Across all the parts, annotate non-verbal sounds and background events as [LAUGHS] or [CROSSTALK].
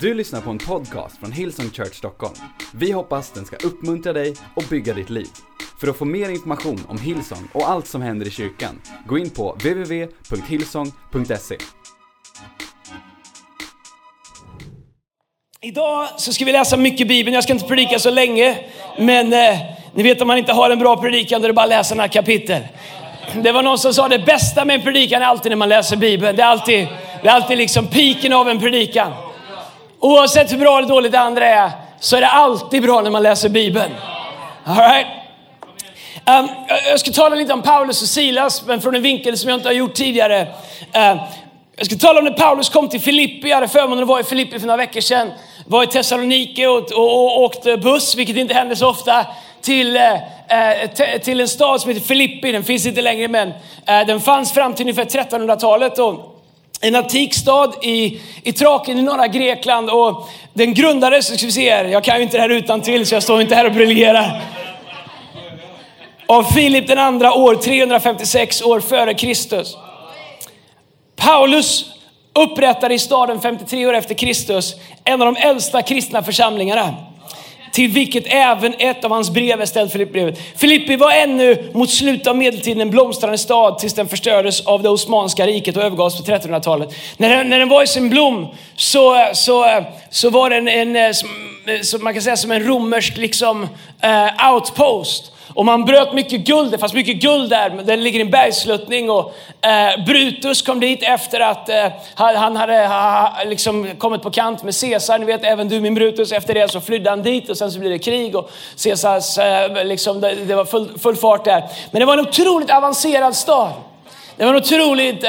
Du lyssnar på en podcast från Hillsong Church Stockholm. Vi hoppas den ska uppmuntra dig och bygga ditt liv. För att få mer information om Hillsong och allt som händer i kyrkan, gå in på www.hillsong.se. Idag så ska vi läsa mycket Bibeln. Jag ska inte predika så länge, men eh, ni vet om man inte har en bra predikan då är det bara att läsa några kapitel. Det var någon som sa det bästa med en predikan är alltid när man läser Bibeln. Det är alltid, det är alltid liksom piken av en predikan. Oavsett hur bra eller dåligt det andra är så är det alltid bra när man läser Bibeln. All right? Um, jag ska tala lite om Paulus och Silas, men från en vinkel som jag inte har gjort tidigare. Uh, jag ska tala om när Paulus kom till Filippi. Jag hade förmånen att vara i Filippi för några veckor sedan. Var i Thessaloniki och, och, och åkte buss, vilket inte händer så ofta, till, eh, eh till en stad som heter Filippi. Den finns inte längre, men eh, den fanns fram till ungefär 1300-talet. Och, en antik stad i, i Traken i norra Grekland och den grundades, ska vi se här, jag kan ju inte det här utan till så jag står inte här och briljerar. Av Filip den andra år 356 år före Kristus. Paulus upprättade i staden 53 år efter Kristus en av de äldsta kristna församlingarna till vilket även ett av hans brev är ställt, Filippibrevet. Filippi var ännu mot slutet av medeltiden en blomstrande stad tills den förstördes av det Osmanska riket och övergavs på 1300-talet. När den, när den var i sin blom så, så, så var den en, eh, en eh, som man kan säga som en romersk liksom, uh, outpost. Och man bröt mycket guld, det fanns mycket guld där, men den ligger i en bergsluttning. Och, eh, Brutus kom dit efter att eh, han hade ha, liksom kommit på kant med Caesar. Ni vet, även du min Brutus. Efter det så flydde han dit och sen så blev det krig och Caesars, eh, liksom, det, det var full, full fart där. Men det var en otroligt avancerad stad. Det var otroligt,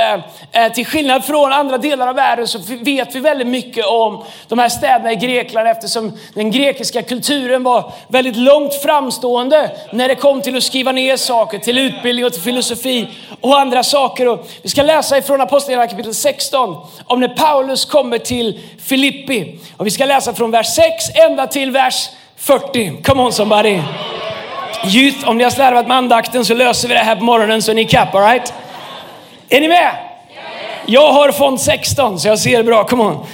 eh, till skillnad från andra delar av världen så vet vi väldigt mycket om de här städerna i Grekland eftersom den grekiska kulturen var väldigt långt framstående när det kom till att skriva ner saker, till utbildning och till filosofi och andra saker. Och vi ska läsa ifrån Apostlagärningarna kapitel 16 om när Paulus kommer till Filippi. Och vi ska läsa från vers 6 ända till vers 40. Come on somebody. Youth, om ni har slarvat med andakten så löser vi det här på morgonen så är ni kapp, alright? Är ni med? Jag har fond 16 så jag ser bra, come on.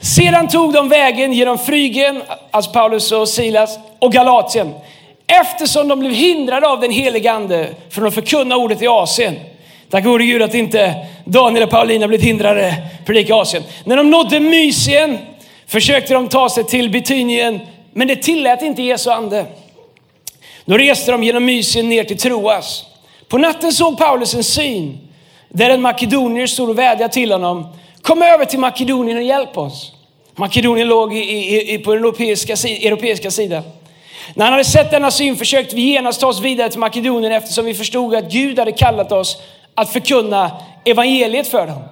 Sedan tog de vägen genom Frygen, alltså Paulus och Silas, och Galatien. Eftersom de blev hindrade av den helige ande från att förkunna ordet i Asien. Tack gode Gud att inte Daniel och Paulina blivit hindrade predika i Asien. När de nådde Mysien försökte de ta sig till Betynien, men det tillät inte Jesu ande. Då reste de genom Mysien ner till Troas. På natten såg Paulus en syn där en makedonier stod och vädjade till honom. Kom över till Makedonien och hjälp oss. Makedonien låg i, i, i, på den europeiska, europeiska sidan. När han hade sett denna syn försökte vi genast ta oss vidare till Makedonien eftersom vi förstod att Gud hade kallat oss att förkunna evangeliet för dem.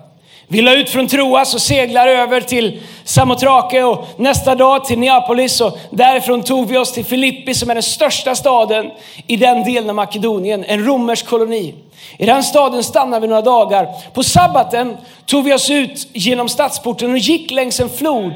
Vi la ut från Troas och seglar över till Samotrake och nästa dag till Neapolis och därifrån tog vi oss till Filippi som är den största staden i den delen av Makedonien, en romersk koloni. I den staden stannade vi några dagar. På sabbaten tog vi oss ut genom stadsporten och gick längs en flod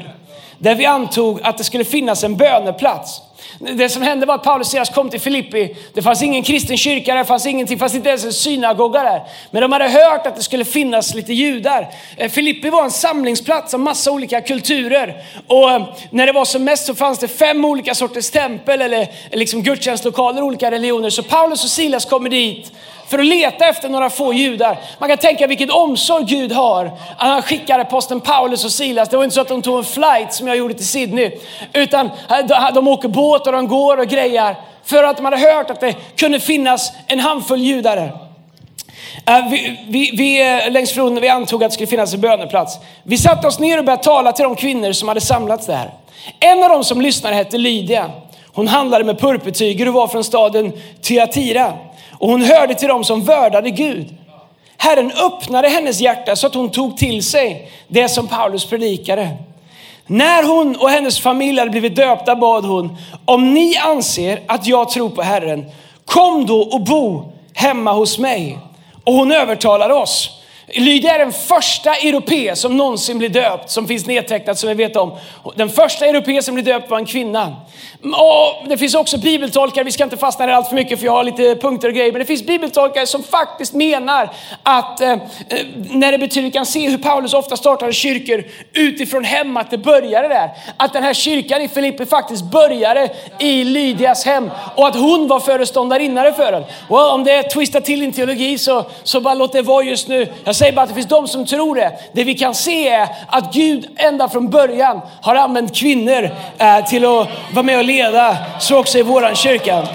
där vi antog att det skulle finnas en böneplats. Det som hände var att Paulus och Silas kom till Filippi. Det fanns ingen kristen kyrka där, det fanns ingenting, fanns inte ens en synagoga där. Men de hade hört att det skulle finnas lite judar. Eh, Filippi var en samlingsplats av massa olika kulturer. Och eh, när det var som mest så fanns det fem olika sorters tempel eller eh, liksom gudstjänstlokaler, olika religioner. Så Paulus och Silas kommer dit för att leta efter några få judar. Man kan tänka vilken omsorg Gud har. Han skickade posten Paulus och Silas. Det var inte så att de tog en flight som jag gjorde till Sydney. Utan de åker båt och de går och grejar. För att de hade hört att det kunde finnas en handfull judar äh, vi, vi, vi, eh, längs floden vi antog att det skulle finnas en böneplats. Vi satte oss ner och började tala till de kvinnor som hade samlats där. En av dem som lyssnade hette Lydia. Hon handlade med purpurtyger och var från staden Thyatira. Och hon hörde till dem som värdade Gud. Herren öppnade hennes hjärta så att hon tog till sig det som Paulus predikade. När hon och hennes familj hade blivit döpta bad hon, om ni anser att jag tror på Herren, kom då och bo hemma hos mig. Och hon övertalade oss. Lydia är den första europe som någonsin blir döpt, som finns nedtecknat som vi vet om. Den första europe som blir döpt var en kvinna. Och det finns också bibeltolkare, vi ska inte fastna där allt för mycket för jag har lite punkter och grejer, men det finns bibeltolkare som faktiskt menar att eh, eh när det betyder, vi kan se hur Paulus ofta startade kyrkor utifrån hem, att det började där. Att den här kyrkan i Filippi faktiskt började i Lydias hem och att hon var föreståndarinnare för den. Well, om det twistar till din teologi så, så bara låt det vara just nu. Jag säger bara att det finns de som tror det. Det vi kan se är att Gud ända från början har använt kvinnor eh, till att vara med och leda, så också i våran kyrka.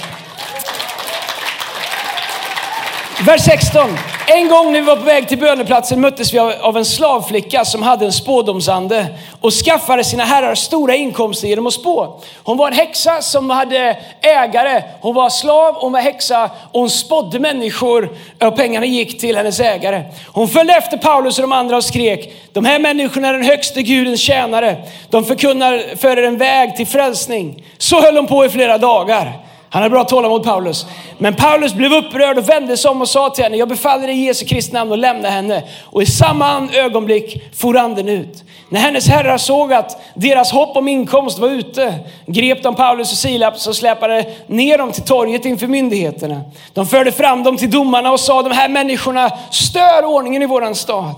Vers 16. En gång när vi var på väg till böneplatsen möttes vi av en slavflicka som hade en spådomsande och skaffade sina herrar stora inkomster genom att spå. Hon var en häxa som hade ägare. Hon var slav, hon var häxa och hon spådde människor och pengarna gick till hennes ägare. Hon följde efter Paulus och de andra och skrek, de här människorna är den högste gudens tjänare. De förkunnar för er en väg till frälsning. Så höll hon på i flera dagar. Han hade bra tålamod Paulus. Men Paulus blev upprörd och vände sig om och sa till henne, jag befaller dig i Jesu Kristi namn och lämna henne. Och i samma ögonblick for anden ut. När hennes herrar såg att deras hopp om inkomst var ute, grep de Paulus och Silas och släpade ner dem till torget inför myndigheterna. De förde fram dem till domarna och sa, de här människorna stör ordningen i våran stad.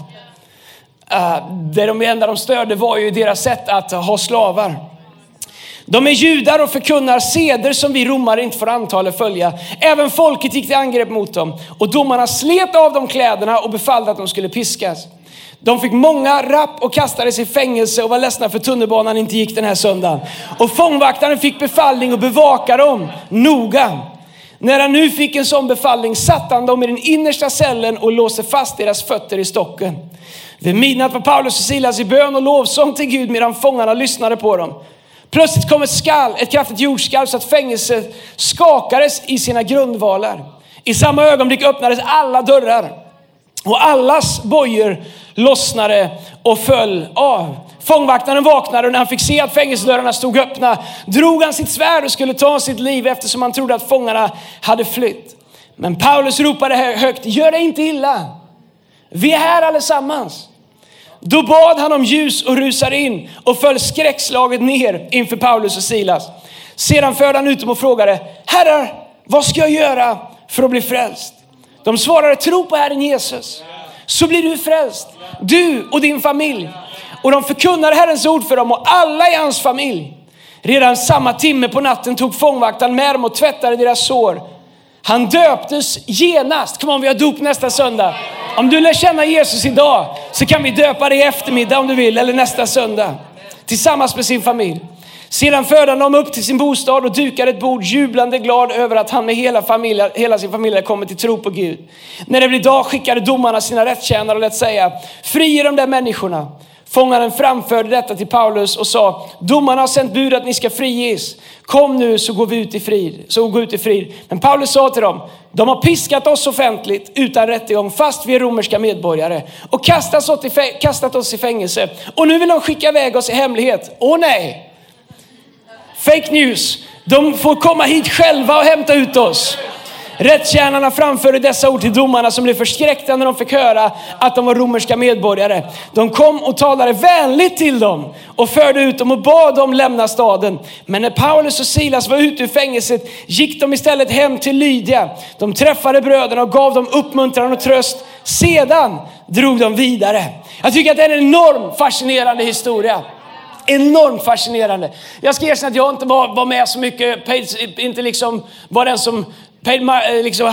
Uh, det de enda de störde var ju deras sätt att ha slavar. De är judar och förkunnar seder som vi romare inte får anta eller följa. Även folket gick till angrepp mot dem och domarna slet av dem kläderna och befallde att de skulle piskas. De fick många rapp och kastades i fängelse och var ledsna för tunnelbanan inte gick den här söndagen. Och fångvaktaren fick befallning att bevaka dem noga. När han nu fick en sån befallning satte han dem i den innersta cellen och låste fast deras fötter i stocken. Vid midnatt var Paulus och Silas i bön och lovsång till Gud medan fångarna lyssnade på dem. Plötsligt kom ett skall, ett kraftigt jordskalv så att fängelset skakades i sina grundvalar. I samma ögonblick öppnades alla dörrar och allas bojor lossnade och föll av. Fångvaktaren vaknade och när han fick se att fängelsedörrarna stod öppna drog han sitt svärd och skulle ta sitt liv eftersom han trodde att fångarna hade flytt. Men Paulus ropade högt, gör dig inte illa. Vi är här allesammans. Då bad han om ljus och rusade in och föll skräckslaget ner inför Paulus och Silas. Sedan förde han ut dem och frågade, herrar, vad ska jag göra för att bli frälst? De svarade, tro på Herren Jesus, så blir du frälst, du och din familj. Och de förkunnade Herrens ord för dem och alla i hans familj. Redan samma timme på natten tog fångvaktaren med dem och tvättade deras sår. Han döptes genast. Kom on, vi har dop nästa söndag. Om du lär känna Jesus idag så kan vi döpa dig i eftermiddag om du vill, eller nästa söndag. Tillsammans med sin familj. Sedan förde han dem upp till sin bostad och dukade ett bord jublande glad över att han med hela, familj, hela sin familj kommit till tro på Gud. När det blev dag skickade domarna sina rättstjänare och lät säga, frige de där människorna. Fångaren framförde detta till Paulus och sa, domarna har sänt bud att ni ska friges. Kom nu så går vi ut i frid. Så gå ut i frid. Men Paulus sa till dem, de har piskat oss offentligt utan rättegång fast vi är romerska medborgare och kastat oss i fängelse. Och nu vill de skicka iväg oss i hemlighet. Åh nej! Fake news. De får komma hit själva och hämta ut oss. Rättstjänarna framförde dessa ord till domarna som blev förskräckta när de fick höra att de var romerska medborgare. De kom och talade vänligt till dem och förde ut dem och bad dem lämna staden. Men när Paulus och Silas var ute ur fängelset gick de istället hem till Lydia. De träffade bröderna och gav dem uppmuntran och tröst. Sedan drog de vidare. Jag tycker att det är en enormt fascinerande historia enormt fascinerande. Jag ska erkänna att jag inte var, var med så mycket, inte liksom var den som Eh, liksom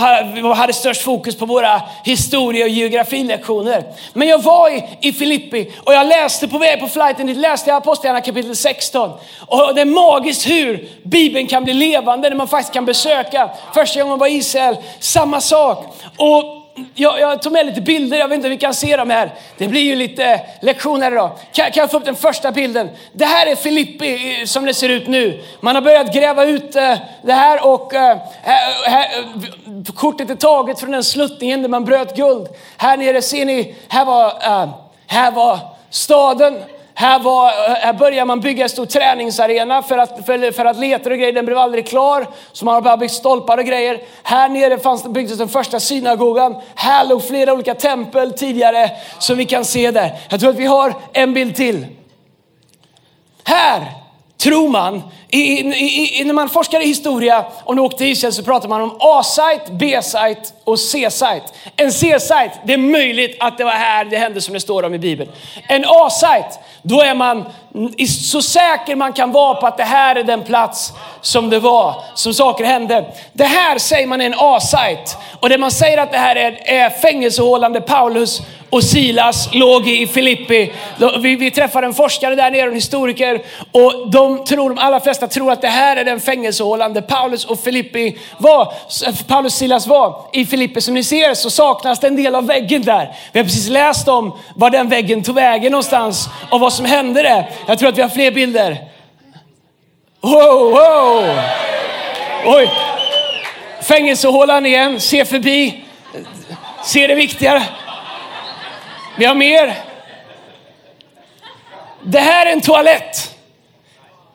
hade störst fokus på våra historie och geografilektioner. Men jag var i, i Filippi och jag läste på väg på flighten dit, läste jag Apostlagärningarna kapitel 16. Och det är magiskt hur Bibeln kan bli levande när man faktiskt kan besöka. Första gången var i Israel, samma sak. Och jag, jag, tog med lite bilder, jag vet inte om vi kan se dem här. Det blir ju lite lektioner idag. Kan, kan jag få upp den första bilden? Det här är Filippi eh, som det ser ut nu. Man har börjat gräva ut eh, det här och eh, här, här, kortet är taget från den sluttningen där man bröt guld. Här nere ser ni, här var, här var staden. Här, var, här började man bygga en stor träningsarena för att, för, för atleter och grejer. Den blev aldrig klar, så man har bara byggt stolpar och grejer. Här nere fanns, byggdes den första synagogan. Här låg flera olika tempel tidigare som vi kan se där. Jag tror att vi har en bild till. Här tror man, i, i, i, när man forskar i historia, om du åkte till Israel så pratar man om A-site, B-site och C-site. En C-site, det är möjligt att det var här det hände som det står om i Bibeln. En A-site, då är man så säker man kan vara på att det här är den plats som det var, som saker hände. Det här säger man är en A-site. Och det man säger att det här är, är fängelsehålande Paulus och Silas låg i Filippi. Vi, vi träffade en forskare där nere, en historiker, och de tror, de allra flesta tror att det här är den fängelsehålande Paulus och Filippi var, eh, Paulus och Silas var. I Filippi som ni ser så saknas det en del av väggen där. Vi har precis läst om var den väggen tog vägen någonstans och vad som hände där. Jag tror att vi har fler bilder. Wow, wow! Oj! Fängelsehålan igen, se förbi. Se det viktiga. Vi har mer. Det här är en toalett.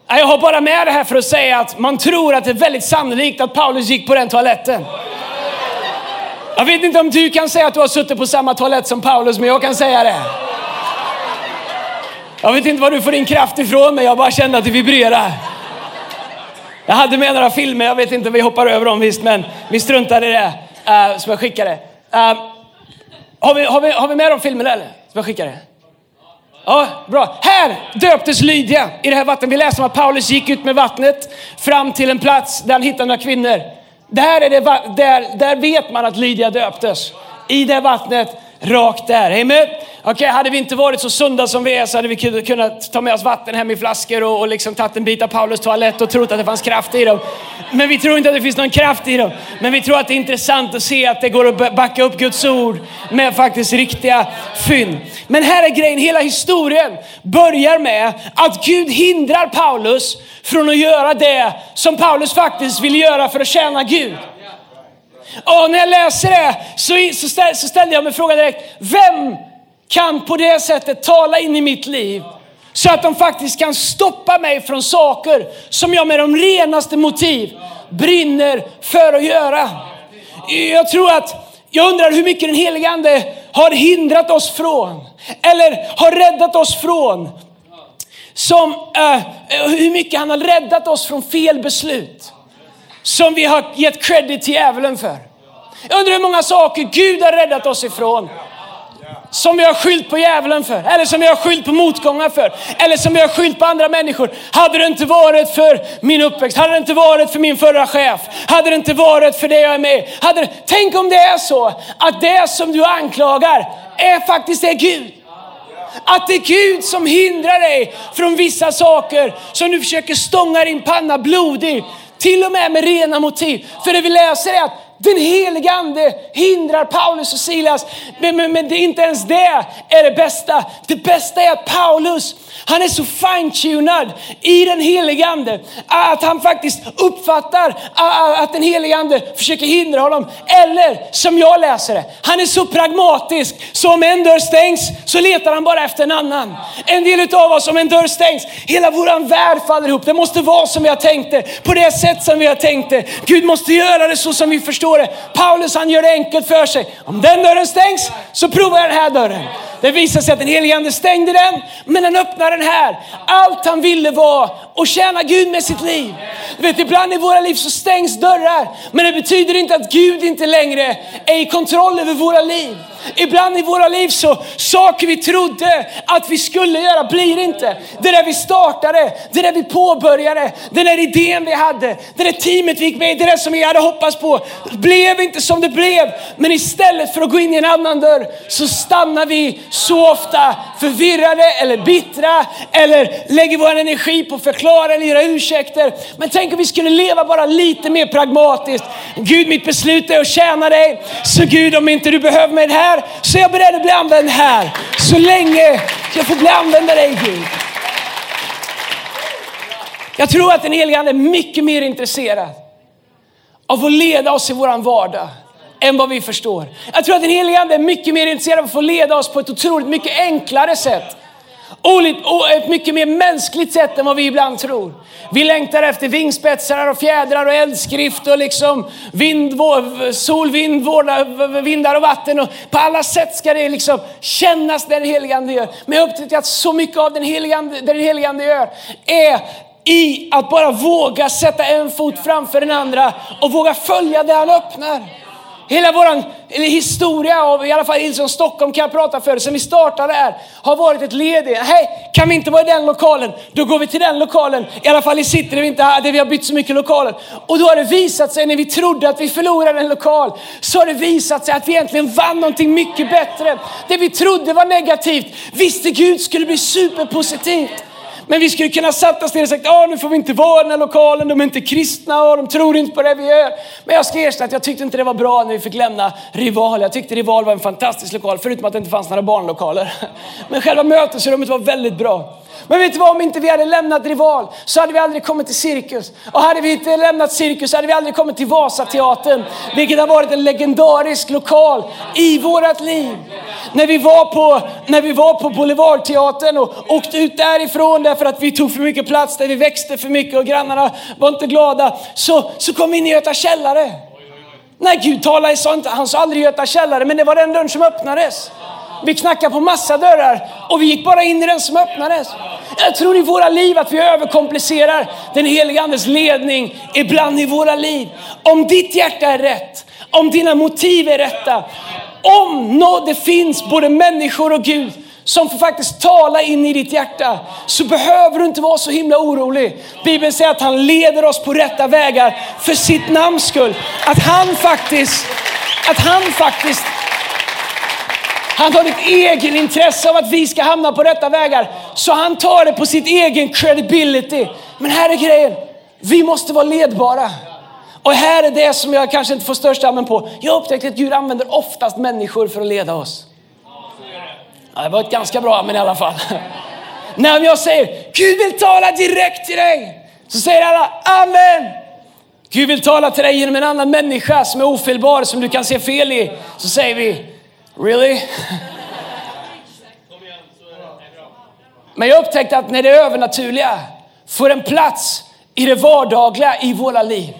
Jag har bara med det här för att säga att man tror att det är väldigt sannolikt att Paulus gick på den toaletten. Jag vet inte om du kan säga att du har suttit på samma toalett som Paulus, men jag kan säga det. Jag vet inte var du får din kraft ifrån, men jag bara kände att det vibrerar. Jag hade med några filmer, jag vet inte, vi hoppar över dem visst, men vi struntar i det eh, uh, som jag skickade. Uh, eh, har, vi, har, vi, har vi med de filmerna eller? Som jag skickade? Ja, bra. Här döptes Lydia i det här vattnet. Vi läser om att Paulus gick ut med vattnet fram till en plats där han hittade några kvinnor. Där, är det, där, där vet man att Lydia döptes. I det vattnet, rakt där. Amen. Okay, hade vi inte varit så sunda som vi är så hade vi kunnat ta med oss vatten hem i flaskor och, och liksom tagit en bit av Paulus toalett och trott att det fanns kraft i dem. Men vi tror inte att det finns någon kraft i dem. Men vi tror att det är intressant att se att det går att backa upp Guds ord med faktiskt riktiga fynd. Men här är grejen, hela historien börjar med att Gud hindrar Paulus från att göra det som Paulus faktiskt vill göra för att tjäna Gud. Och när jag läser det så, så ställde jag mig frågan direkt, vem kan på det sättet tala in i mitt liv så att de faktiskt kan stoppa mig från saker som jag med de renaste motiv brinner för att göra. Jag tror att, jag undrar hur mycket den helige Ande har hindrat oss från, eller har räddat oss från. Som, uh, hur mycket han har räddat oss från fel beslut. Som vi har gett credit till djävulen för. Jag undrar hur många saker Gud har räddat oss ifrån som vi har skyllt på djävulen för, eller som vi har skyllt på motgångar för, eller som vi har skyllt på andra människor. Hade det inte varit för min uppväxt, hade det inte varit för min förra chef, hade det inte varit för det jag är med hade det, Tänk om det är så att det som du anklagar är faktiskt är Gud. Att det är Gud som hindrar dig från vissa saker som du försöker stånga din panna blodig, till och med med rena motiv. För det vi läser är att den helige ande hindrar Paulus och Silas. Men, men, men det är inte ens det är det bästa. Det bästa är att Paulus, han är så fine-tunad i den helige ande att han faktiskt uppfattar att den helige ande försöker hindra honom. Eller som jag läser det, han är så pragmatisk så om en dörr stängs så letar han bara efter en annan. En del av oss, om en dörr stängs, hela våran värld faller ihop. Det måste vara som vi har tänkt det, på det sätt som vi har tänkt det. Gud måste göra det så som vi förstår förstår det. Paulus han gör det enkelt för sig. Om den dörren stängs så provar jag den här dörren. Det visar sig att den helige ande stängde den, men han öppnade den här. Allt han ville var att tjäna Gud med sitt liv. Du vet, ibland i våra liv så stängs dörrar, men det betyder inte att Gud inte längre är i kontroll över våra liv. Ibland i våra liv så saker vi trodde att vi skulle göra blir inte. Det där vi startade, det där vi påbörjade, den där idén vi hade, det där teamet vi gick med i, det där som vi hade hoppats på blev inte som det blev. Men istället för att gå in i en annan dörr så stannar vi så ofta förvirrade eller bittra eller lägger vår energi på att förklara eller göra ursäkter. Men tänk om vi skulle leva bara lite mer pragmatiskt. Gud, mitt beslut är att tjäna dig. Så Gud, om inte du behöver mig här här så är jag beredd att bli använd här. Så länge jag får bli använd av dig Gud. Jag tror att den helige Ande är mycket mer intresserad av att leda oss i våran vardag än vad vi förstår. Jag tror att den helige Ande är mycket mer intresserad av att få leda oss på ett otroligt mycket enklare sätt. Och ett mycket mer mänskligt sätt än vad vi ibland tror. Vi längtar efter vingspetsar och fjädrar och eldskrift och liksom vind, sol, vind, vindar och vatten. Och på alla sätt ska det liksom kännas den heligande gör. Men jag upptäckte att så mycket av den heligande, den heligande gör är i att bara våga sätta en fot framför den andra och våga följa det han öppnar. Hela vår historia, av, i alla fall Hillsong liksom Stockholm kan jag prata för, sen vi startade här, har varit ett led i, hej, kan vi inte vara i den lokalen, då går vi till den lokalen, i alla fall i city där vi, inte, där vi har bytt så mycket lokaler. Och då har det visat sig, när vi trodde att vi förlorade en lokal, så har det visat sig att vi egentligen vann någonting mycket bättre. Det vi trodde var negativt, visste Gud skulle bli superpositivt. Men vi skulle kunna satt oss ner och sagt, ah, nu får vi inte vara i den här lokalen, de är inte kristna och de tror inte på det vi gör. Men jag ska erkänna att jag tyckte inte det var bra när vi fick lämna Rival. Jag tyckte Rival var en fantastisk lokal, förutom att det inte fanns några barnlokaler. [LAUGHS] Men själva mötesrummet var väldigt bra. Men vet du vad, om inte vi hade lämnat Rival så hade vi aldrig kommit till Cirkus. Och hade vi inte lämnat Cirkus så hade vi aldrig kommit till Vasateatern, vilket har varit en legendarisk lokal i vårat liv. När vi var på, när vi var på Boulevardteatern och åkte ut därifrån därför att vi tog för mycket plats, där vi växte för mycket och grannarna var inte glada, så, så kom vi in i Göta källare. Nej, Gud talade, sa han sa aldrig Göta källare, men det var den dörren som öppnades. Vi knackade på massa dörrar och vi gick bara in i den som öppnades. Jag tror i våra liv att vi överkomplicerar den heliga Andes ledning ibland i våra liv. Om ditt hjärta är rätt, om dina motiv är rätta, om det finns både människor och Gud som får faktiskt tala in i ditt hjärta så behöver du inte vara så himla orolig. Bibeln säger att han leder oss på rätta vägar för sitt namns skull. Att han faktiskt, att han faktiskt han har ett egen intresse av att vi ska hamna på rätta vägar. Så han tar det på sitt egen credibility. Men här är grejen. Vi måste vara ledbara. Och här är det som jag kanske inte får största amen på. Jag har upptäckt att Gud använder oftast människor för att leda oss. Ja, det var ett ganska bra amen i alla fall. När jag säger Gud vill tala direkt till dig, så säger alla amen. Gud vill tala till dig genom en annan människa som är ofelbar, som du kan se fel i. Så säger vi Really? Men jag upptäckte att när det övernaturliga får en plats i det vardagliga i våra liv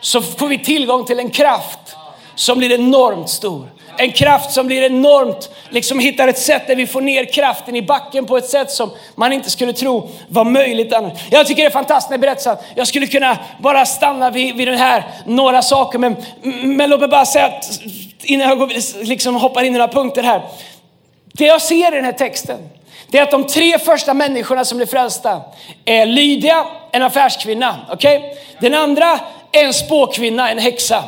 så får vi tillgång till en kraft som blir enormt stor. En kraft som blir enormt, liksom hittar ett sätt där vi får ner kraften i backen på ett sätt som man inte skulle tro var möjligt annars. Jag tycker det är fantastiskt när berättelsen. Jag skulle kunna bara stanna vid, vid den här, några saker, men, men låt mig bara säga att innan jag går, liksom hoppar in i några punkter här. Det jag ser i den här texten, det är att de tre första människorna som blir frälsta är Lydia, en affärskvinna. Okay? Den andra är en spåkvinna, en häxa.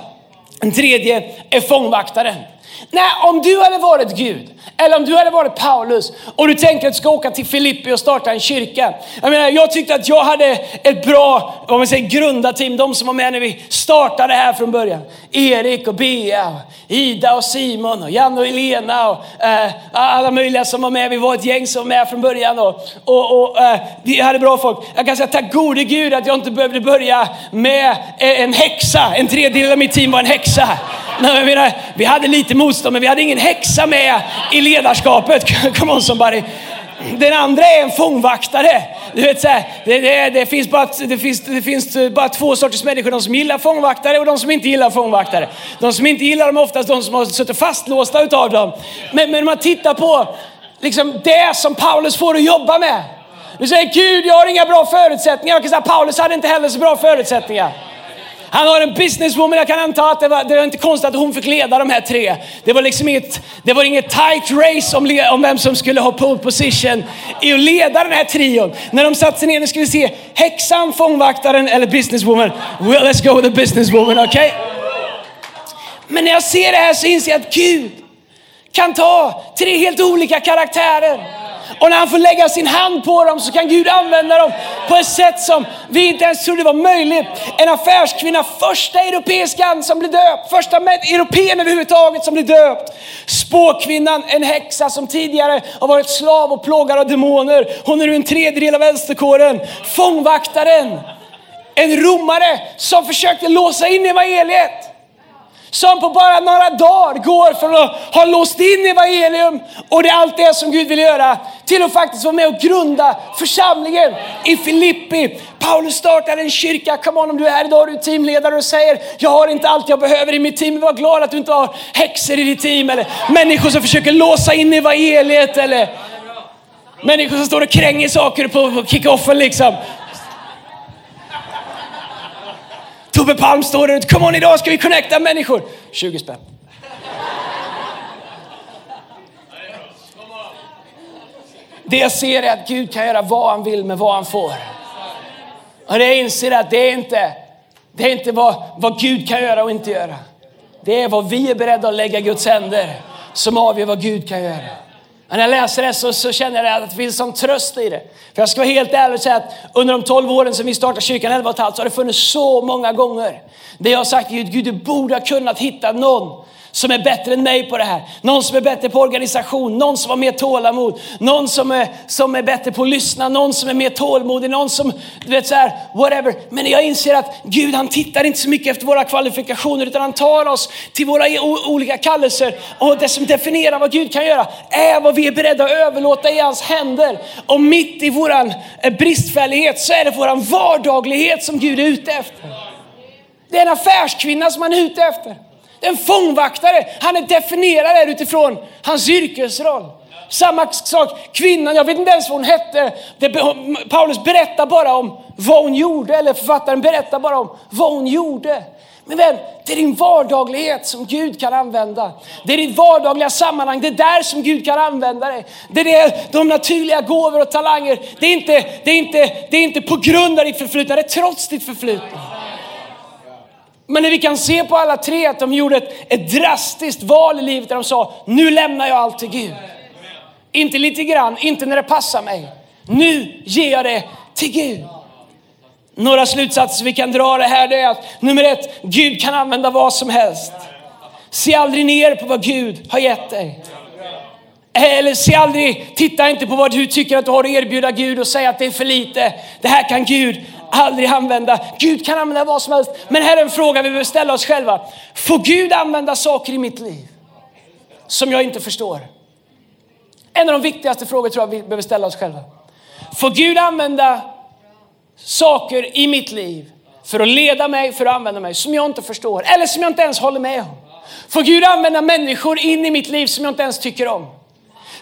Den tredje är fångvaktaren. Nej, om du hade varit Gud, eller om du hade varit Paulus och du tänker att du ska åka till Filippi och starta en kyrka. Jag menar, jag tyckte att jag hade ett bra, vad man säger, grundarteam. De som var med när vi startade här från början. Erik och Bea, Ida och Simon och Janne och Elena och eh, alla möjliga som var med. Vi var ett gäng som var med från början och, och, och eh, vi hade bra folk. Jag kan säga tack gode Gud att jag inte behövde börja med eh, en häxa. En tredjedel av mitt team var en häxa. Nej, jag menar, vi hade lite motstånd men vi hade ingen häxa med i ledarskapet. [LAUGHS] Come on somebody. Den andra är en fångvaktare. Du vet, så här, det, det, det, finns bara, det, finns, det finns bara två sorters människor. De som gillar fångvaktare och de som inte gillar fångvaktare. De som inte gillar dem är oftast de som har suttit fastlåsta utav dem. Men, men om man tittar på liksom, det som Paulus får att jobba med. Du säger Gud, jag har inga bra förutsättningar. Jag kan säga, Paulus hade inte heller så bra förutsättningar. Han har en businesswoman, jag kan anta att det var, det var inte konstigt att hon fick leda de här tre. Det var liksom inget, det var inget tight race om, om vem som skulle ha pole position i att leda den här trion. När de satte sig ner och skulle se häxan, fångvaktaren eller businesswoman. Well, let's go with the businesswoman, okej? Okay? Men när jag ser det här så inser jag att Gud kan ta tre helt olika karaktärer och när han får lägga sin hand på dem så kan Gud använda dem på ett sätt som vi inte ens trodde var möjligt. En affärskvinna, första europeiskan som blir döpt, första europeen överhuvudtaget som blir döpt. Spåkvinnan, en häxa som tidigare har varit slav och plågad av demoner. Hon är nu en tredjedel av vänsterkåren. Fångvaktaren, en romare som försökte låsa in evangeliet som på bara några dagar går från att ha låst in evangelium och det är allt det som Gud vill göra till att faktiskt vara med och grunda församlingen i Filippi. Paulus startade en kyrka. Come on, om du är här idag du är teamledare och säger jag har inte allt jag behöver i mitt team. Var glad att du inte har häxor i ditt team eller människor som försöker låsa in evangeliet eller människor som står och kränger saker på kickoffen liksom. Tobbe Palm står där ute. Come on, idag ska vi connecta människor. 20 spänn. Det jag ser är att Gud kan göra vad han vill med vad han får. Och det jag inser att det är inte, det är inte vad, vad Gud kan göra och inte göra. Det är vad vi är beredda att lägga Guds händer som avgör vad Gud kan göra när jag läser det så, så känner jag att det finns en tröst i det. För jag ska vara helt ärlig och säga att under de 12 åren som vi startade kyrkan 11 och så har det funnits så många gånger där jag har sagt Gud, Gud du borde ha kunnat hitta någon som är bättre än mig på det här. Någon som är bättre på organisation, någon som har mer tålamod, någon som är, som är bättre på att lyssna, någon som är mer tålmodig, någon som, du vet så här, whatever. Men jag inser att Gud han tittar inte så mycket efter våra kvalifikationer utan han tar oss till våra olika kallelser och det som definierar vad Gud kan göra är vad vi är beredda att överlåta i hans händer. Och mitt i våran eh, bristfällighet så är det våran vardaglighet som Gud är ute efter. Det är en affärskvinna som han är ute efter. En fångvaktare, han är definierad utifrån hans yrkesroll. Samma sak, kvinnan, jag vet inte ens vad hon hette. Det, Paulus berättar bara om vad hon gjorde, eller författaren berättar bara om vad hon gjorde. Men vän, det är din vardaglighet som Gud kan använda. Det är ditt vardagliga sammanhang, det är där som Gud kan använda dig. Det är de naturliga gåvor och talanger. Det är inte, det är inte, det är inte på grund av ditt förflutna, det är trots ditt förflutna. Men när vi kan se på alla tre att de gjorde ett, ett drastiskt val i livet där de sa, nu lämnar jag allt till Gud. Inte lite grann, inte när det passar mig. Nu ger jag det till Gud. Några slutsatser vi kan dra det här det är att nummer ett, Gud kan använda vad som helst. Se aldrig ner på vad Gud har gett dig. Eller se aldrig, titta inte på vad du tycker att du har att erbjuda Gud och säga att det är för lite. Det här kan Gud aldrig använda. Gud kan använda vad som helst. Men här är en fråga vi behöver ställa oss själva. Får Gud använda saker i mitt liv som jag inte förstår? En av de viktigaste frågor tror jag vi behöver ställa oss själva. Får Gud använda saker i mitt liv för att leda mig, för att använda mig som jag inte förstår eller som jag inte ens håller med om? Får Gud använda människor in i mitt liv som jag inte ens tycker om?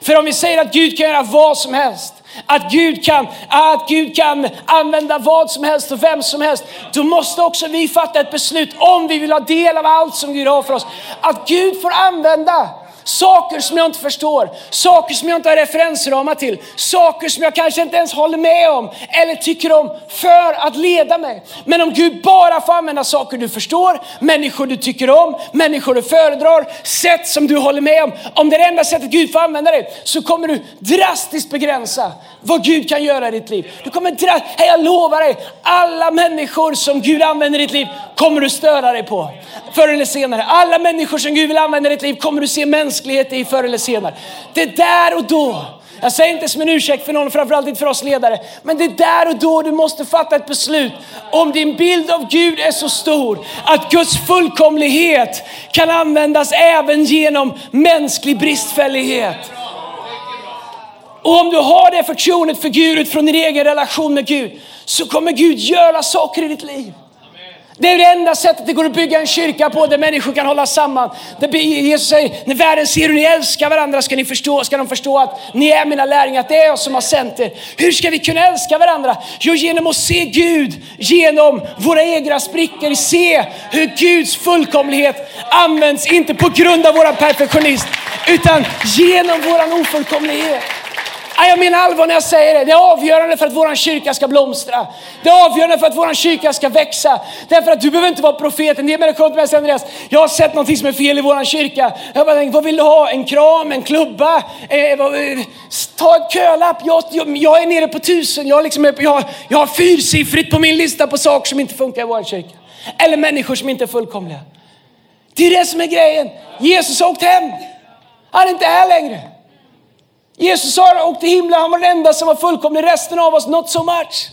För om vi säger att Gud kan göra vad som helst, att Gud kan, att Gud kan använda vad som helst och vem som helst, då måste också vi fatta ett beslut om vi vill ha del av allt som Gud har för oss. Att Gud får använda Saker som jag inte förstår, saker som jag inte har referensramar till, saker som jag kanske inte ens håller med om eller tycker om för att leda mig. Men om Gud bara får använda saker du förstår, människor du tycker om, människor du föredrar, sätt som du håller med om. Om det är det enda sättet Gud får använda dig så kommer du drastiskt begränsa vad Gud kan göra i ditt liv. Du kommer drastiskt, jag lovar dig, alla människor som Gud använder i ditt liv kommer du störa dig på. Förr eller senare. Alla människor som Gud vill använda i ditt liv kommer du se mänsklighet i förr eller senare. Det är där och då. Jag säger inte som en ursäkt för någon, framförallt inte för oss ledare. Men det är där och då du måste fatta ett beslut. Om din bild av Gud är så stor att Guds fullkomlighet kan användas även genom mänsklig bristfällighet. Och om du har det förtroendet för Gud utifrån din egen relation med Gud så kommer Gud göra saker i ditt liv. Det är det enda sättet det går att bygga en kyrka på där människor kan hålla samman. Där Jesus säger, när världen ser hur ni älskar varandra ska, ni förstå, ska de förstå att ni är mina lärjungar, att det är jag som har sänt er. Hur ska vi kunna älska varandra? Jo, genom att se Gud genom våra egna sprickor. Se hur Guds fullkomlighet används, inte på grund av våran perfektionism, utan genom våran ofullkomlighet. Jag menar allvar när jag säger det. Det är avgörande för att vår kyrka ska blomstra. Det är avgörande för att vår kyrka ska växa. Därför att du behöver inte vara profeten. En del människor kommer till mig säger Andreas, jag har sett något som är fel i vår kyrka. Jag bara tänker, vad vill du ha? En kram, en klubba? Eh, vad, eh, ta en kölapp. Jag, jag, jag, är nere på tusen. Jag, liksom, jag, jag har fyrsiffrigt på min lista på saker som inte funkar i vår kyrka. Eller människor som inte är fullkomliga. Det är det som är grejen. Jesus har åkt hem. Han är inte här längre. Jesus har åkt till himlen, han var den enda som var fullkomlig. Resten av oss, not so much.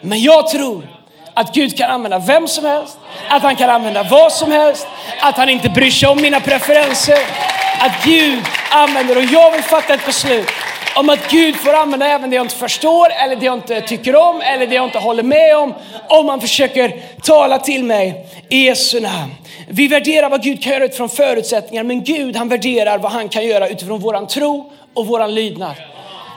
Men jag tror att Gud kan använda vem som helst, att han kan använda vad som helst, att han inte bryr sig om mina preferenser. Att Gud använder, och jag vill fatta ett beslut om att Gud får använda även det jag inte förstår, eller det jag inte tycker om, eller det jag inte håller med om. Om man försöker tala till mig i Jesu namn. Vi värderar vad Gud kan göra utifrån förutsättningar, men Gud han värderar vad han kan göra utifrån våran tro och våran lydnad.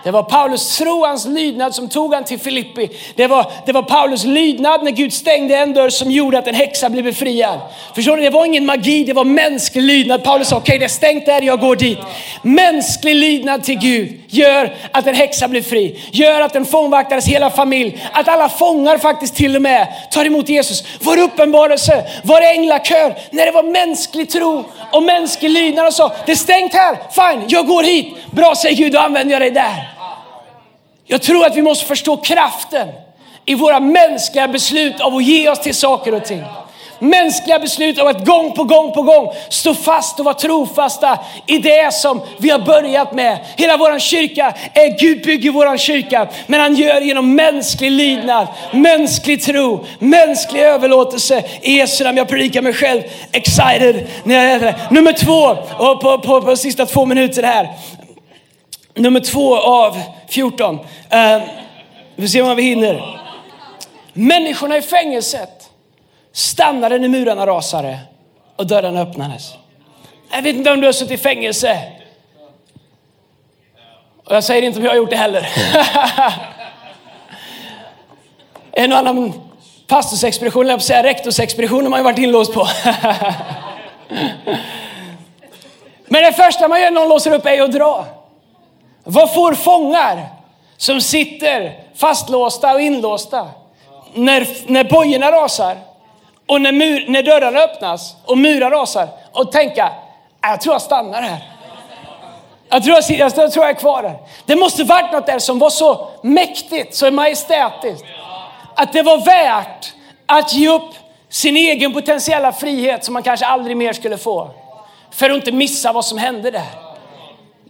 Det var Paulus tro, hans lydnad som tog han till Filippi. Det var, det var Paulus lydnad när Gud stängde en dörr som gjorde att en häxa blev befriad. Förstår ni? Det var ingen magi, det var mänsklig lydnad. Paulus sa, okej okay, det är stängt där, jag går dit. Mänsklig lydnad till Gud gör att en häxa blir fri. Gör att en fångvaktares hela familj, att alla fångar faktiskt till och med tar emot Jesus. Vår uppenbarelse, vår änglakör, när det var mänsklig tro och mänsklig lydnad och sa, det är stängt här, fine, jag går hit. Bra säger Gud, då använder jag dig där. Jag tror att vi måste förstå kraften i våra mänskliga beslut av att ge oss till saker och ting. Mänskliga beslut av att gång på gång på gång stå fast och vara trofasta i det som vi har börjat med. Hela vår kyrka, är Gud bygger vår kyrka, men han gör genom mänsklig lydnad, mänsklig tro, mänsklig överlåtelse. I Jesu namn, jag predikar mig själv excited när jag är det. Nummer två, och på, på, på, på sista två minuter här. Nummer två av 14. Eh, vi får se om vi hinner. Människorna i fängelset stannade när murarna rasade och dörrarna öppnades. Jag vet inte om du har suttit i fängelse. Och jag säger inte om jag har gjort det heller. [LAUGHS] en och annan pastorsexpedition, eller säga rektorsexpedition, har man ju varit inlåst på. [LAUGHS] Men det första man gör när någon låser upp är att dra. Vad får fångar som sitter fastlåsta och inlåsta när, när bojorna rasar och när, mur, när dörrarna öppnas och murar rasar och tänka, jag tror jag stannar här. Jag tror jag, jag, jag tror jag är kvar här. Det måste varit något där som var så mäktigt, så majestätiskt. Att det var värt att ge upp sin egen potentiella frihet som man kanske aldrig mer skulle få. För att inte missa vad som hände där.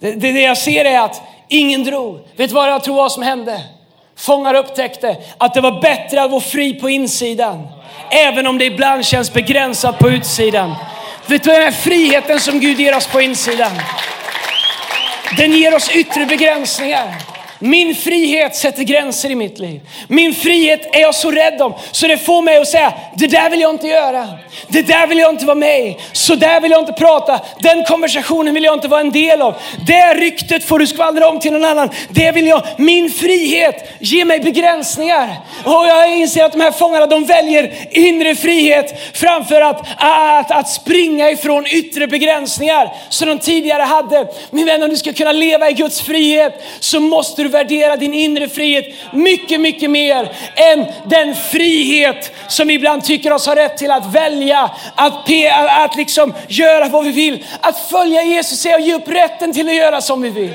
Det, det, det jag ser är att ingen drog. Vet du vad jag tror vad som hände? Fångar upptäckte att det var bättre att vara fri på insidan. Även om det ibland känns begränsat på utsidan. Vet du den här friheten som Gud ger oss på insidan? Den ger oss yttre begränsningar. Min frihet sätter gränser i mitt liv. Min frihet är jag så rädd om så det får mig att säga, det där vill jag inte göra. Det där vill jag inte vara med i. Så där vill jag inte prata. Den konversationen vill jag inte vara en del av. Det ryktet får du skvallra om till någon annan. Det vill jag. Min frihet ger mig begränsningar. Och jag inser att de här fångarna de väljer inre frihet framför att, att, att springa ifrån yttre begränsningar som de tidigare hade. Min vän, om du ska kunna leva i Guds frihet så måste du värdera din inre frihet mycket, mycket mer än den frihet som vi ibland tycker oss ha rätt till att välja, att, att liksom göra vad vi vill. Att följa Jesus är att ge upp rätten till att göra som vi vill.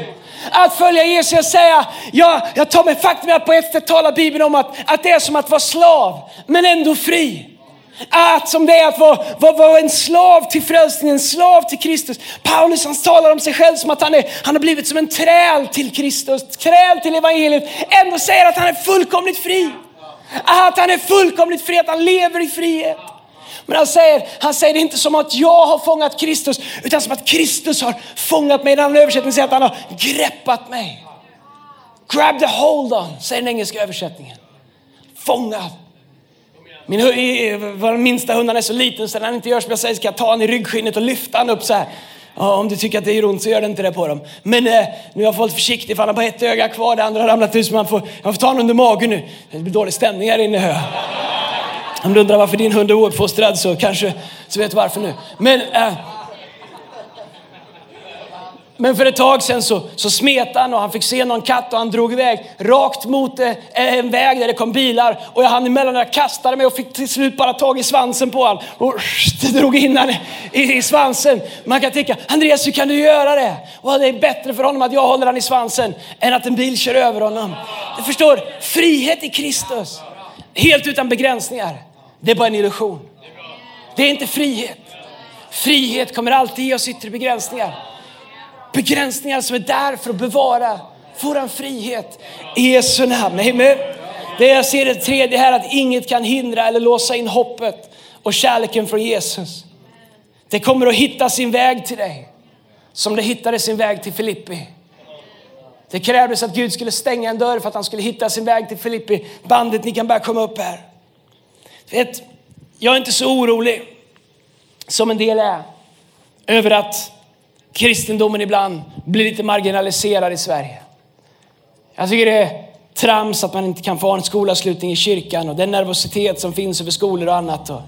Att följa Jesus och säga, ja, jag tar mig faktum att på ett sätt talar Bibeln om att, att det är som att vara slav, men ändå fri. Att som det är att vara, vara, vara en slav till frälsningen, en slav till Kristus. Paulus han talar om sig själv som att han, är, han har blivit som en träl till Kristus, träl till evangeliet. Ändå säger att han är fullkomligt fri. Att han är fullkomligt fri, att han lever i frihet. Men han säger, han säger det inte som att jag har fångat Kristus, utan som att Kristus har fångat mig. I En annan översättning säger att han har greppat mig. Grab the hold on, säger den engelska översättningen. Fångad. Min, vår minsta hund är så liten så när han inte gör som jag säger ska jag ta honom i ryggskinnet och lyfta honom upp så här. Ja, om du tycker att det gör ont så gör det inte det på dem. Men eh, nu har jag fått försiktig för han har bara ett öga kvar, det andra har ramlat ut så man får, jag får ta honom under magen nu. Det blir dålig stämning här inne hör jag. Om du undrar varför din hund är ouppfostrad så kanske så vet du varför nu. Men eh, men för ett tag sedan så, så smet han och han fick se någon katt och han drog iväg rakt mot eh, en väg där det kom bilar. Och jag hann emellan och jag kastade mig och fick till slut bara tag i svansen på honom och [LAUGHS] drog in honom i, i, svansen. Man kan tänka, Andreas hur kan du göra det? Och det är bättre för honom att jag håller honom i svansen än att en bil kör över honom. Du förstår, frihet i Kristus, helt utan begränsningar, det är bara en illusion. Det är inte frihet. Frihet kommer alltid ge oss yttre begränsningar begränsningar som är där för att bevara vår frihet i Jesu namn. Amen. Det jag ser det tredje här, att inget kan hindra eller låsa in hoppet och kärleken från Jesus. Det kommer att hitta sin väg till dig, som det hittade sin väg till Filippi. Det krävdes att Gud skulle stänga en dörr för att han skulle hitta sin väg till Filippi. Bandet, ni kan bara komma upp här. Vet, jag är inte så orolig som en del är över att kristendomen ibland blir lite marginaliserad i Sverige. Jag tycker det är trams att man inte kan få ha en skolavslutning i kyrkan och den nervositet som finns över skolor och annat. Och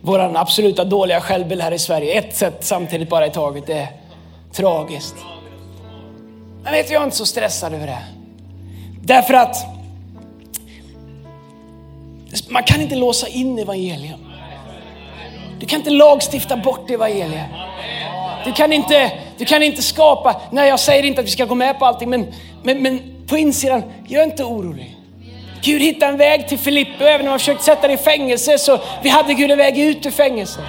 vår absoluta dåliga självbild här i Sverige, ett sätt samtidigt bara i taget, det är tragiskt. Men vet du, jag är inte så stressad över det. Därför att man kan inte låsa in evangelium. Du kan inte lagstifta bort evangelium. Du kan inte, du kan inte skapa, nej jag säger inte att vi ska gå med på allting, men, men, men på insidan, jag är inte orolig. Gud hittade en väg till Filippi och även om han försökt sätta dig i fängelse så vi hade Gud en väg ut ur fängelse.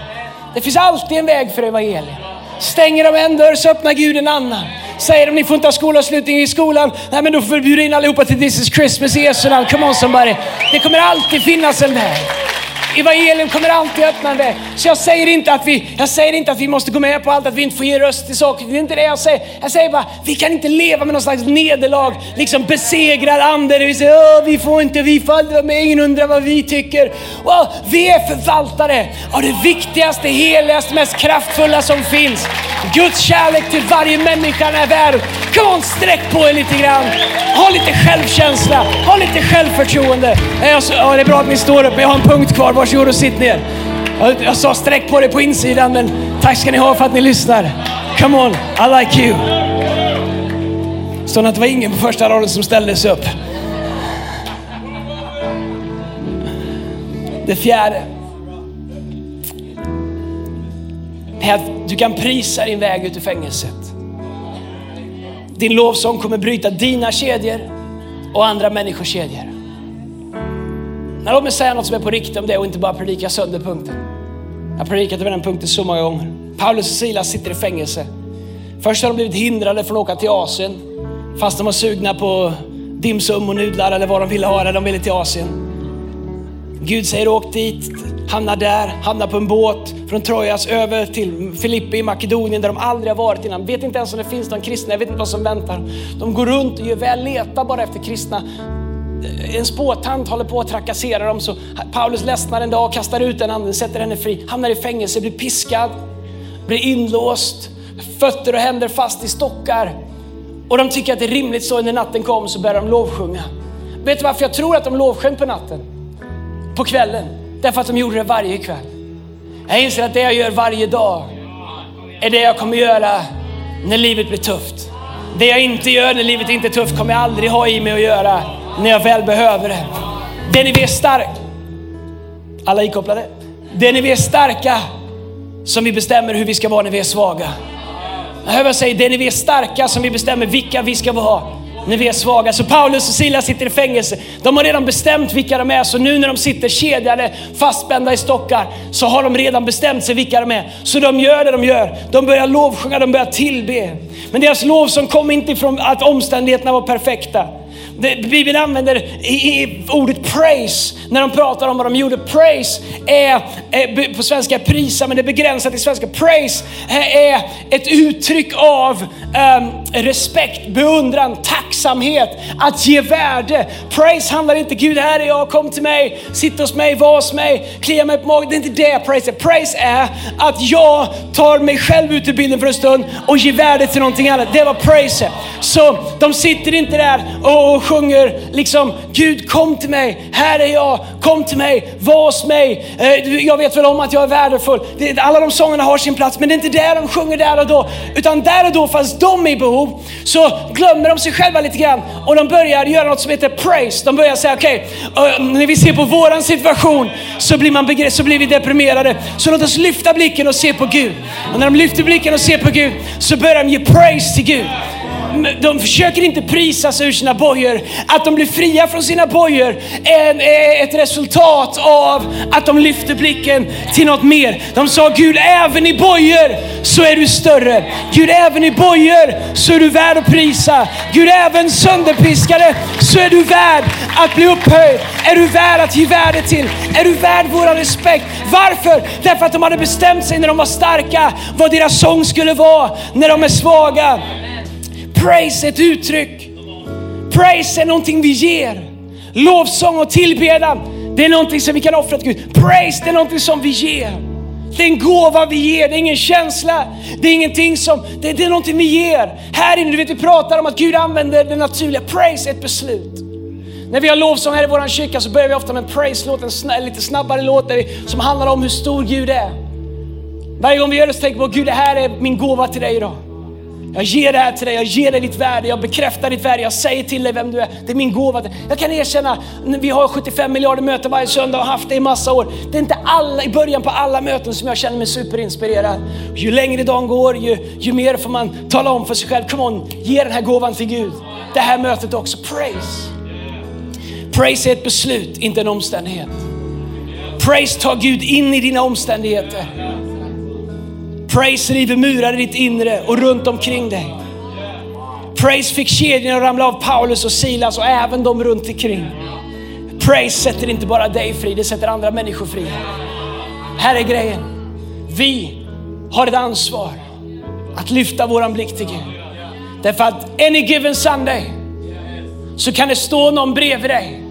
Det finns alltid en väg för evangeliet. Stänger de en dörr så öppnar Gud en annan. Säger de ni får inte ha skolavslutning i skolan, nej men då får vi bjuda in allihopa till This is Christmas i Jesu namn. Come on somebody. Det kommer alltid finnas en väg. Evangelium kommer alltid öppna en väg. Så jag säger, inte att vi, jag säger inte att vi måste gå med på allt, att vi inte får ge röst till saker. Det är inte det jag säger. Jag säger bara, vi kan inte leva med någon slags nederlag, liksom besegrar ande. Vi säger, vi får inte, vi får aldrig vara med, ingen undrar vad vi tycker. Wow, vi är förvaltare av det viktigaste, heligaste, mest kraftfulla som finns. Guds kärlek till varje människa i den här världen. Kom on, sträck på er lite grann. Ha lite självkänsla, ha lite självförtroende. Det är bra att ni står upp, jag har en punkt kvar. Varsågod och sitt ner. Jag sa sträck på dig på insidan, men tack ska ni ha för att ni lyssnar. Come on, I like you. Så att det var ingen på första raden som ställde sig upp. Det fjärde. är att du kan prisa din väg ut ur fängelset. Din lovsång kommer bryta dina kedjor och andra människors kedjor. Men låt mig säga något som är på riktigt om det och inte bara predika sönder punkten. Jag har predikat över den punkten så många gånger. Paulus och Silas sitter i fängelse. Först har de blivit hindrade från att åka till Asien. Fast de var sugna på dimsum och nudlar eller vad de ville ha när de ville till Asien. Gud säger åk dit, hamna där, hamna på en båt från Trojas över till Filippi i Makedonien där de aldrig har varit innan. Vet inte ens om det finns någon kristna, jag vet inte vad som väntar. De går runt och gör väl, letar bara efter kristna Eh, en spåtant håller på att trakassera dem så Paulus ledsnar en dag, kastar ut den anden, sätter henne fri, hamnar i fängelse, blir piskad, blir inlåst, fötter och händer fast i stockar. Och de tycker att det är rimligt så när natten kom så börjar de lovsjunga. Vet du varför jag tror att de lovsjöng på natten? På kvällen? Därför att de gjorde det varje kväll. Jag inser att det jag gör varje dag är det jag kommer göra när livet blir tufft. Det jag inte gör när livet inte är tufft kommer jag aldrig ha i mig att göra när jag väl behöver det. Det ni vi är stark. alla ikopplade? Det ni vi är starka som vi bestämmer hur vi ska vara när vi är svaga. Jag hör vad jag säger, det ni vi är starka som vi bestämmer vilka vi ska vara när vi är svaga. Så Paulus och Silas sitter i fängelse. De har redan bestämt vilka de är, så nu när de sitter kedjade, fastspända i stockar, så har de redan bestämt sig vilka de är. Så de gör det de gör. De börjar lovsjunga, de börjar tillbe. Men deras lov som kom inte ifrån att omständigheterna var perfekta. Bibeln använder i, i ordet praise när de pratar om vad de gjorde. Praise är, är på svenska prisa, men det är begränsat till svenska. Praise är ett uttryck av um, respekt, beundran, tacksamhet, att ge värde. Praise handlar inte, Gud här är jag, kom till mig, sitt hos mig, var hos mig, klia mig på magen. Det är inte det praise är. Praise är att jag tar mig själv ut ur bilden för en stund och ger värde till någonting annat. Det var praise är. Så de sitter inte där och sjunger liksom Gud kom till mig, här är jag, kom till mig, var hos mig. Eh, jag vet väl om att jag är värdefull. Alla de sångerna har sin plats men det är inte det de sjunger där och då. Utan där och då fast de är i behov så glömmer de sig själva lite grann och de börjar göra något som heter praise. De börjar säga okej, okay, när vi ser på våran situation så blir, man så blir vi deprimerade. Så låt oss lyfta blicken och se på Gud. Och när de lyfter blicken och ser på Gud så börjar de ge praise till Gud de, de försöker inte prisa sig ur sina bojor. Att de blir fria från sina bojor är, är ett resultat av att de lyfter blicken till något mer. De sa Gud, även i bojor så är du större. Gud, även i bojor så är du värd att prisa. Gud, även sönderpiskade så är du värd att bli upphöjd. Är du värd att ge värde till? Är du värd vår respekt? Varför? Därför att de hade bestämt sig när de var starka vad deras sång skulle vara när de är svaga. Praise är ett uttryck. Praise är någonting vi ger. Lovsång och tillbedjan, det är någonting som vi kan offra till Gud. Praise, det är någonting som vi ger. Det är en gåva vi ger, det är ingen känsla. Det är ingenting som, det, det är någonting vi ger. Här inne, du vet vi pratar om att Gud använder det naturliga. Praise är ett beslut. När vi har lovsång här i vår kyrka så börjar vi ofta med en praise-låt, en sn lite snabbare låt vi, som handlar om hur stor Gud är. Varje gång vi gör det så tänker vi på Gud, det här är min gåva till dig idag. Jag ger det här till dig, jag ger dig ditt värde, jag bekräftar ditt värde, jag säger till dig vem du är. Det är min gåva. Jag kan erkänna, vi har 75 miljarder möten varje söndag och har haft det i massa år. Det är inte alla, i början på alla möten som jag känner mig superinspirerad. Ju längre dagen går, ju, ju mer får man tala om för sig själv. Come on, ge den här gåvan till Gud. Det här mötet också, praise. Praise är ett beslut, inte en omständighet. Praise tar Gud in i dina omständigheter. Praise river murar i ditt inre och runt omkring dig. Praise fick kedjorna att ramla av Paulus och Silas och även de runt omkring. Praise sätter inte bara dig fri, det sätter andra människor fri. Här är grejen. Vi har ett ansvar att lyfta våran blick till Gud. Därför att any given Sunday så kan det stå någon bredvid dig.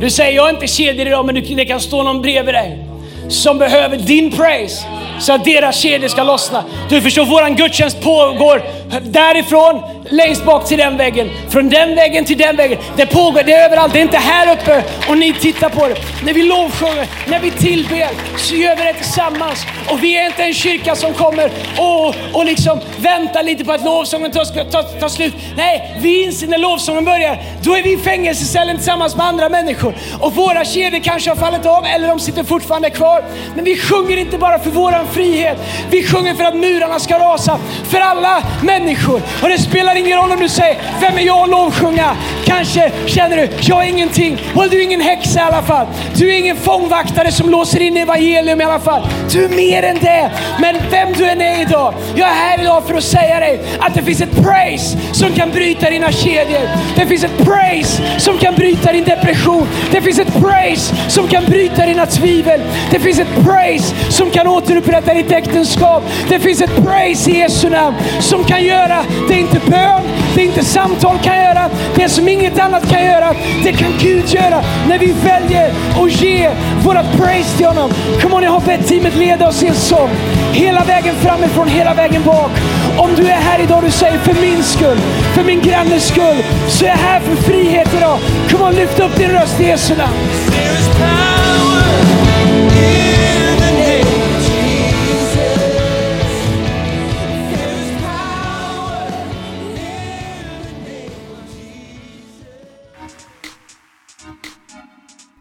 Du säger, jag är inte kedjor idag, men det kan stå någon bredvid dig som behöver din praise så att deras kedjor ska lossna. Du förstår, våran gudstjänst pågår därifrån längst bak till den väggen, från den väggen till den väggen. Det pågår, det är överallt, det är inte här uppe och ni tittar på det. När vi lovsjunger, när vi tillber så gör vi det tillsammans. Och vi är inte en kyrka som kommer och, och liksom väntar lite på att lovsången ska ta, ta, ta, slut. Nej, vi inser när lovsången börjar, då är vi i fängelsecellen tillsammans med andra människor. Och våra kedjor kanske har fallit av eller de sitter fortfarande kvar. Men vi sjunger inte bara för våran frihet. Vi sjunger för att murarna ska rasa för alla människor. Och det spelar ingen roll om du säger, vem är jag att lovsjunga? Kanske känner du, jag är ingenting. Well, du är ingen häxa i alla fall. Du är ingen fångvaktare som låser in evangelium i alla fall. Du är mer än det. Men vem du än är idag, jag är här idag för att säga dig att det finns ett praise som kan bryta dina kedjor. Det finns ett praise som kan bryta din depression. Det finns ett praise som kan bryta dina tvivel. Det finns ett praise som kan återupprätta ditt äktenskap. Det finns ett praise i Jesu namn som kan göra det inte bön, det inte samtal kan göra, det som inget annat kan göra, det kan Gud göra när vi väljer att ge vårat praise till honom. Kom on, jag har bett teamet leda oss i en sång. Hela vägen framifrån, hela vägen bak. Om du är här idag och du säger för min skull, för min grannes skull, så är jag här för frihet idag. Kom on, lyft upp din röst i Jesu namn.